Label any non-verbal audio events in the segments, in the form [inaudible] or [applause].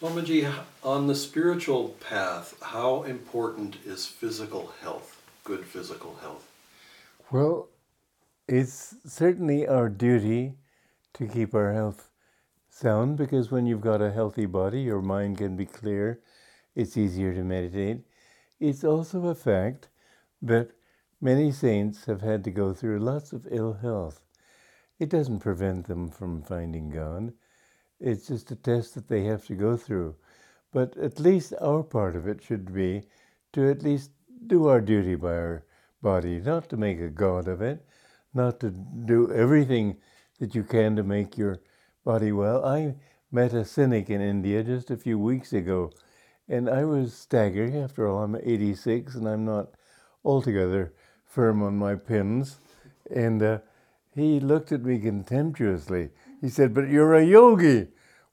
Swamiji, on the spiritual path, how important is physical health, good physical health? Well, it's certainly our duty to keep our health sound because when you've got a healthy body, your mind can be clear, it's easier to meditate. It's also a fact that many saints have had to go through lots of ill health. It doesn't prevent them from finding God. It's just a test that they have to go through. But at least our part of it should be to at least do our duty by our body, not to make a god of it, not to do everything that you can to make your body well. I met a cynic in India just a few weeks ago, and I was staggered. After all, I'm 86 and I'm not altogether firm on my pins. And uh, he looked at me contemptuously. He said, But you're a yogi.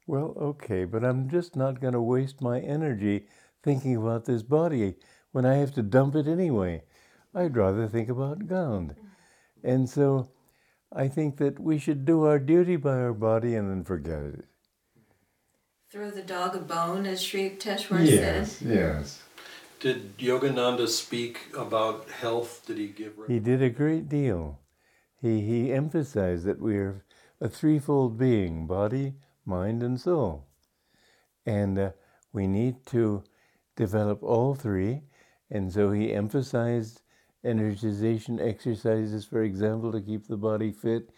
Well, okay, but I'm just not going to waste my energy thinking about this body when I have to dump it anyway. I'd rather think about God. And so I think that we should do our duty by our body and then forget it. Throw the dog a bone, as Sri Yukteswar yes, said. Yes. Did Yogananda speak about health? Did he give? He did a great deal. He, he emphasized that we are a threefold being body, mind, and soul. And uh, we need to develop all three. And so he emphasized energization exercises, for example, to keep the body fit.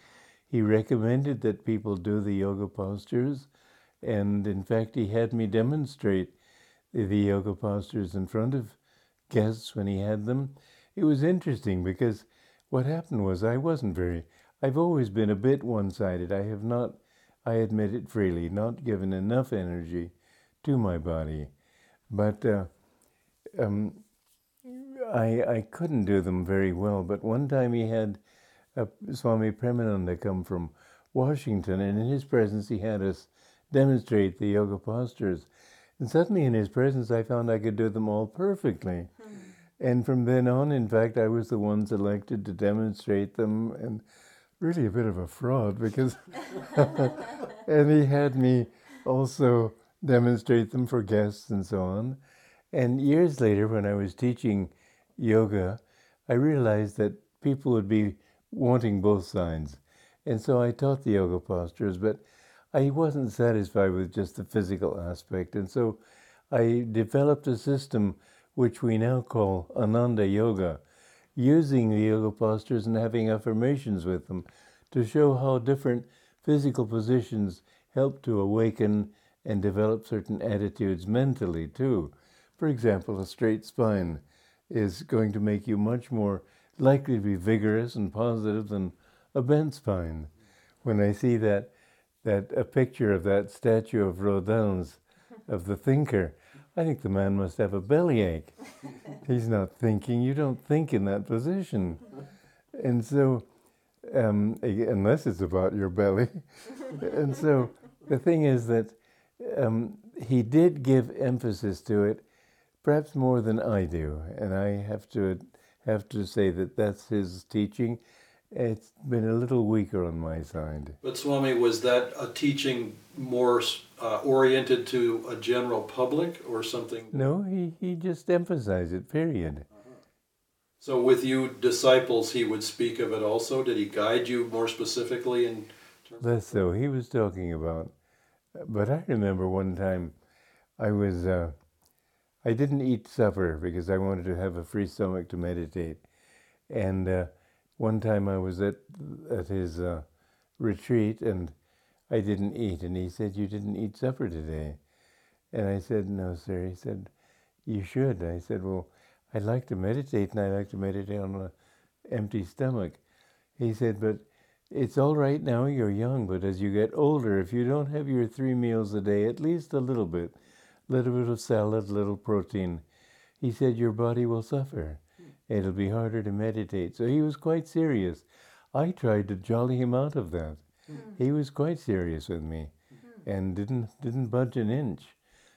He recommended that people do the yoga postures. And in fact, he had me demonstrate the, the yoga postures in front of guests when he had them. It was interesting because what happened was I wasn't very, I've always been a bit one sided. I have not, I admit it freely, not given enough energy to my body. But uh, um, I, I couldn't do them very well. But one time he had uh, Swami Premananda come from Washington, and in his presence he had us demonstrate the yoga postures. And suddenly, in his presence, I found I could do them all perfectly. Hmm. And from then on, in fact, I was the one selected to demonstrate them, and really a bit of a fraud because, [laughs] and he had me also demonstrate them for guests and so on. And years later, when I was teaching yoga, I realized that people would be wanting both sides. And so I taught the yoga postures, but I wasn't satisfied with just the physical aspect. And so I developed a system which we now call Ananda Yoga, using the yoga postures and having affirmations with them to show how different physical positions help to awaken and develop certain attitudes mentally too. For example, a straight spine is going to make you much more likely to be vigorous and positive than a bent spine. When I see that that a picture of that statue of Rodin's, of the thinker, I think the man must have a bellyache. [laughs] He's not thinking. You don't think in that position. And so, um, unless it's about your belly. [laughs] and so the thing is that um, he did give emphasis to it, perhaps more than I do. And I have to have to say that that's his teaching. It's been a little weaker on my side. But Swami, was that a teaching more uh, oriented to a general public or something? No, he, he just emphasized it, period. Uh-huh. So with you disciples, he would speak of it also? Did he guide you more specifically in terms Less so. He was talking about, but I remember one time I was, uh, I didn't eat supper because I wanted to have a free stomach to meditate. And uh, one time I was at at his uh, retreat and I didn't eat, and he said, "You didn't eat supper today," and I said, "No, sir." He said, "You should." I said, "Well, I'd like to meditate, and I like to meditate on an empty stomach." He said, "But." It's all right now, you're young, but as you get older, if you don't have your three meals a day, at least a little bit, a little bit of salad, little protein, he said your body will suffer it'll be harder to meditate. So he was quite serious. I tried to jolly him out of that. Mm-hmm. He was quite serious with me mm-hmm. and didn't didn't budge an inch.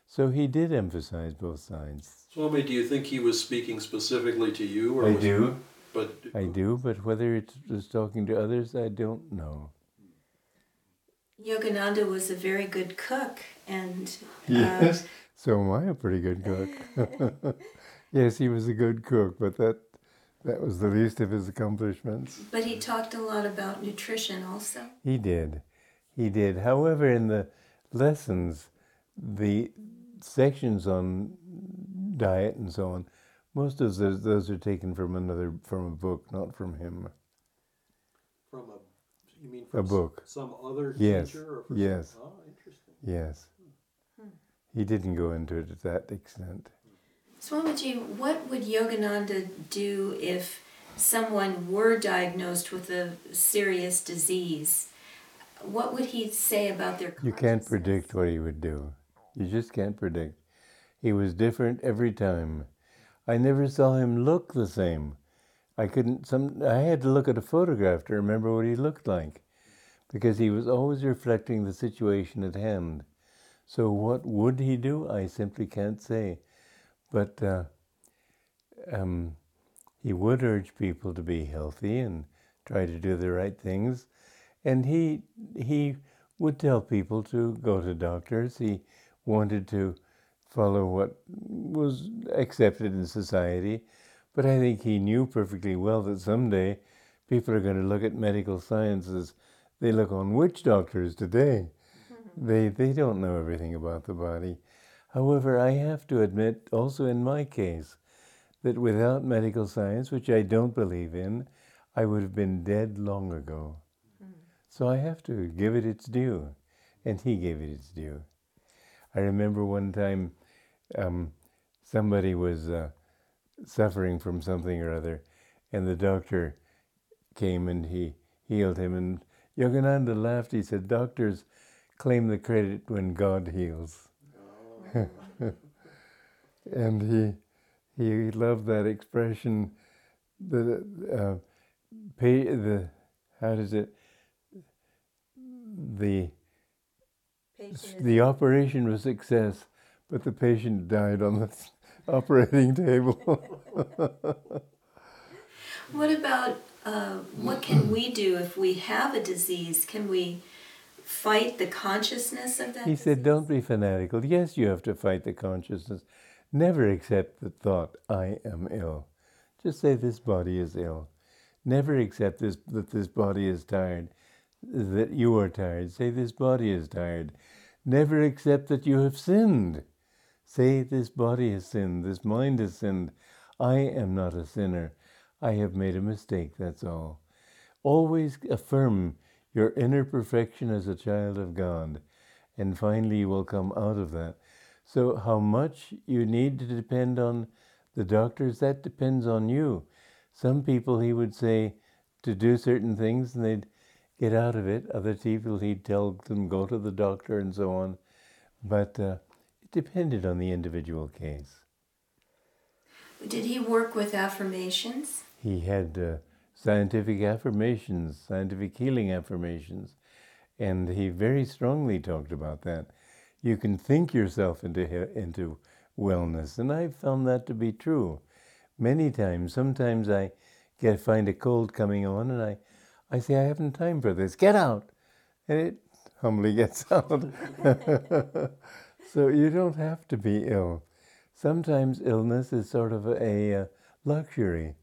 So he did emphasize both sides. Swami, do you think he was speaking specifically to you or I do. It, but I do, but whether it was talking to others, I don't know. Yogananda was a very good cook, and uh, Yes. So am I a pretty good cook? [laughs] [laughs] yes, he was a good cook, but that that was the least of his accomplishments. but he talked a lot about nutrition also. He did. He did. However, in the lessons, the sections on diet and so on, most of those, those are taken from another from a book, not from him. From a, you mean A from s- book. some other Yes, teacher? Or from yes. Some, oh, interesting. Yes. Hmm. He didn't go into it to that extent. Swamiji, what would Yogananda do if someone were diagnosed with a serious disease? What would he say about their You can't predict what he would do. You just can't predict. He was different every time. I never saw him look the same. I couldn't some I had to look at a photograph to remember what he looked like because he was always reflecting the situation at hand. So what would he do? I simply can't say. But uh, um, he would urge people to be healthy and try to do the right things. And he he would tell people to go to doctors. He wanted to follow what was accepted in society. But I think he knew perfectly well that someday people are going to look at medical sciences. they look on witch doctors today. They, they don't know everything about the body. However, I have to admit, also in my case, that without medical science, which I don't believe in, I would have been dead long ago. So I have to give it its due. And he gave it its due. I remember one time um, somebody was uh, suffering from something or other, and the doctor came and he healed him. And Yogananda laughed. He said, Doctors claim the credit when God heals. [laughs] and he he loved that expression. The uh, pay the how does it the the operation was success, but the patient died on the [laughs] operating table. [laughs] What about uh, what can we do if we have a disease? Can we fight the consciousness of that? he said, "Don't be fanatical. Yes, you have to fight the consciousness. Never accept the thought I am ill. Just say this body is ill. Never accept this that this body is tired, that you are tired. Say this body is tired. Never accept that you have sinned. Say this body has sinned, this mind has sinned. I am not a sinner. I have made a mistake, that's all. Always affirm your inner perfection as a child of God, and finally you will come out of that. So, how much you need to depend on the doctors, that depends on you. Some people, he would say to do certain things and they'd get out of it. Other people, he'd tell them go to the doctor and so on. But uh, it depended on the individual case. Did he work with affirmations? He had uh, scientific affirmations, scientific healing affirmations, and he very strongly talked about that. You can think yourself into into wellness, and I've found that to be true. Many times, sometimes I get find a cold coming on, and I, I say I haven't time for this. Get out, and it humbly [laughs] gets out. [laughs] so you don't have to be ill. Sometimes illness is sort of a, uh luxury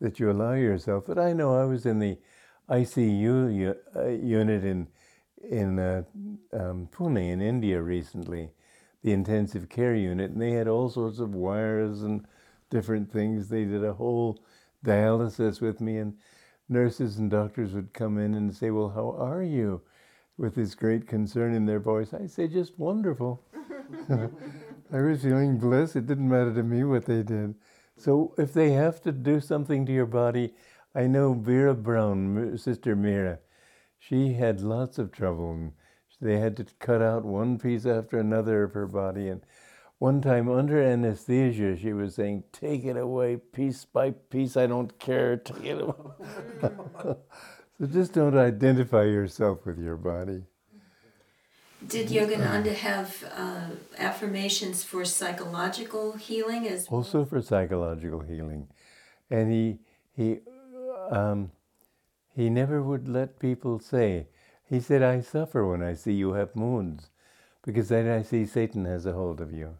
that you allow yourself. But I know I was in the ICU uh, unit in in uh, um, Pune in India recently, the intensive care unit, and they had all sorts of wires and different things. They did a whole dialysis with me, and nurses and doctors would come in and say, "Well, how are you?" with this great concern in their voice. I say, "Just wonderful." [laughs] I was feeling bliss. It didn't matter to me what they did. So if they have to do something to your body, I know Vera Brown, Sister Mira, she had lots of trouble. And they had to cut out one piece after another of her body. And one time under anesthesia, she was saying, Take it away, piece by piece. I don't care. Take it away. [laughs] so just don't identify yourself with your body. Did Yogananda have uh, affirmations for psychological healing as well? also for psychological healing, and he he um, he never would let people say, He said, I suffer when I see you have moods, because then I see Satan has a hold of you.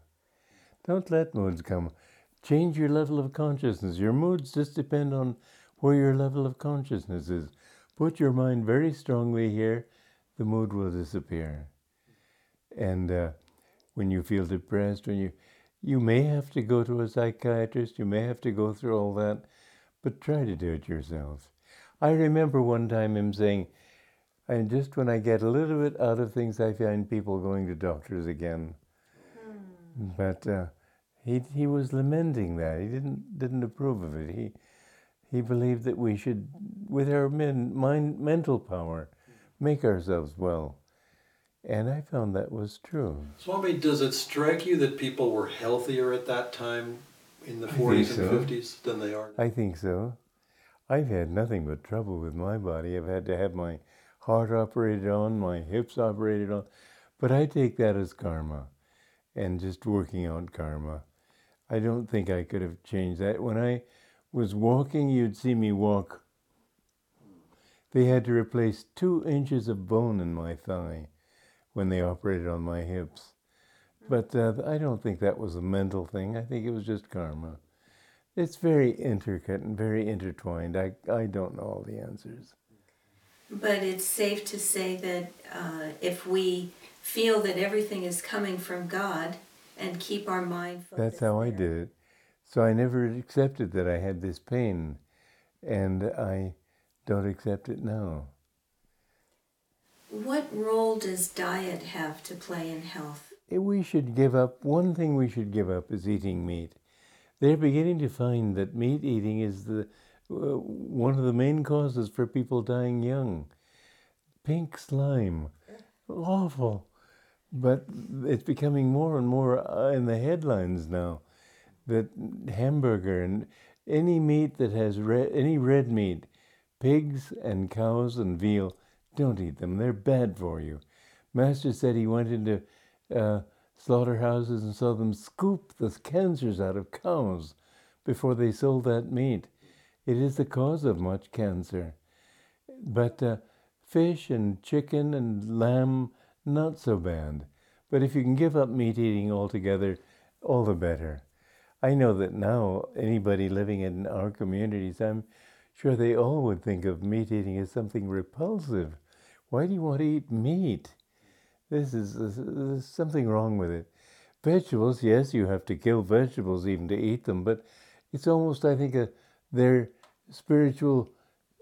Don't let moods come. Change your level of consciousness. Your moods just depend on where your level of consciousness is. Put your mind very strongly here, the mood will disappear. And uh, when you feel depressed, when you you may have to go to a psychiatrist, you may have to go through all that, but try to do it yourself. I remember one time him saying, and just when I get a little bit out of things, I find people going to doctors again. Hmm. But uh, he he was lamenting that he didn't didn't approve of it. He he believed that we should, with our men, mind, mental power, make ourselves well. And I found that was true. Swami, does it strike you that people were healthier at that time in the 40s and 50s than they are? I think so. I've had nothing but trouble with my body. I've had to have my heart operated on, my hips operated on. But I take that as karma and just working out karma. I don't think I could have changed that. When I was walking, you'd see me walk. They had to replace two inches of bone in my thigh when they operated on my hips. But uh, I don't think that was a mental thing. I think it was just karma. It's very intricate and very intertwined. I, I don't know all the answers. But it's safe to say that uh, if we feel that everything is coming from God and keep our mind focused. That's how there. I did it. So I never accepted that I had this pain, and I don't accept it now. What role does diet have to play in health? We should give up, one thing we should give up is eating meat. They're beginning to find that meat eating is the, uh, one of the main causes for people dying young. Pink slime, awful. But it's becoming more and more uh, in the headlines now that hamburger and any meat that has red, any red meat, pigs and cows and veal, don't eat them. They're bad for you. Master said he went into uh, slaughterhouses and saw them scoop the cancers out of cows before they sold that meat. It is the cause of much cancer. But uh, fish and chicken and lamb, not so bad. But if you can give up meat eating altogether, all the better. I know that now anybody living in our communities, I'm sure they all would think of meat eating as something repulsive. Why do you want to eat meat? This is there's something wrong with it. Vegetables, yes, you have to kill vegetables even to eat them, but it's almost, I think, a, their spiritual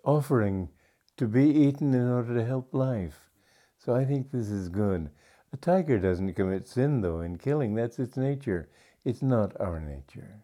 offering to be eaten in order to help life. So I think this is good. A tiger doesn't commit sin, though, in killing. That's its nature. It's not our nature.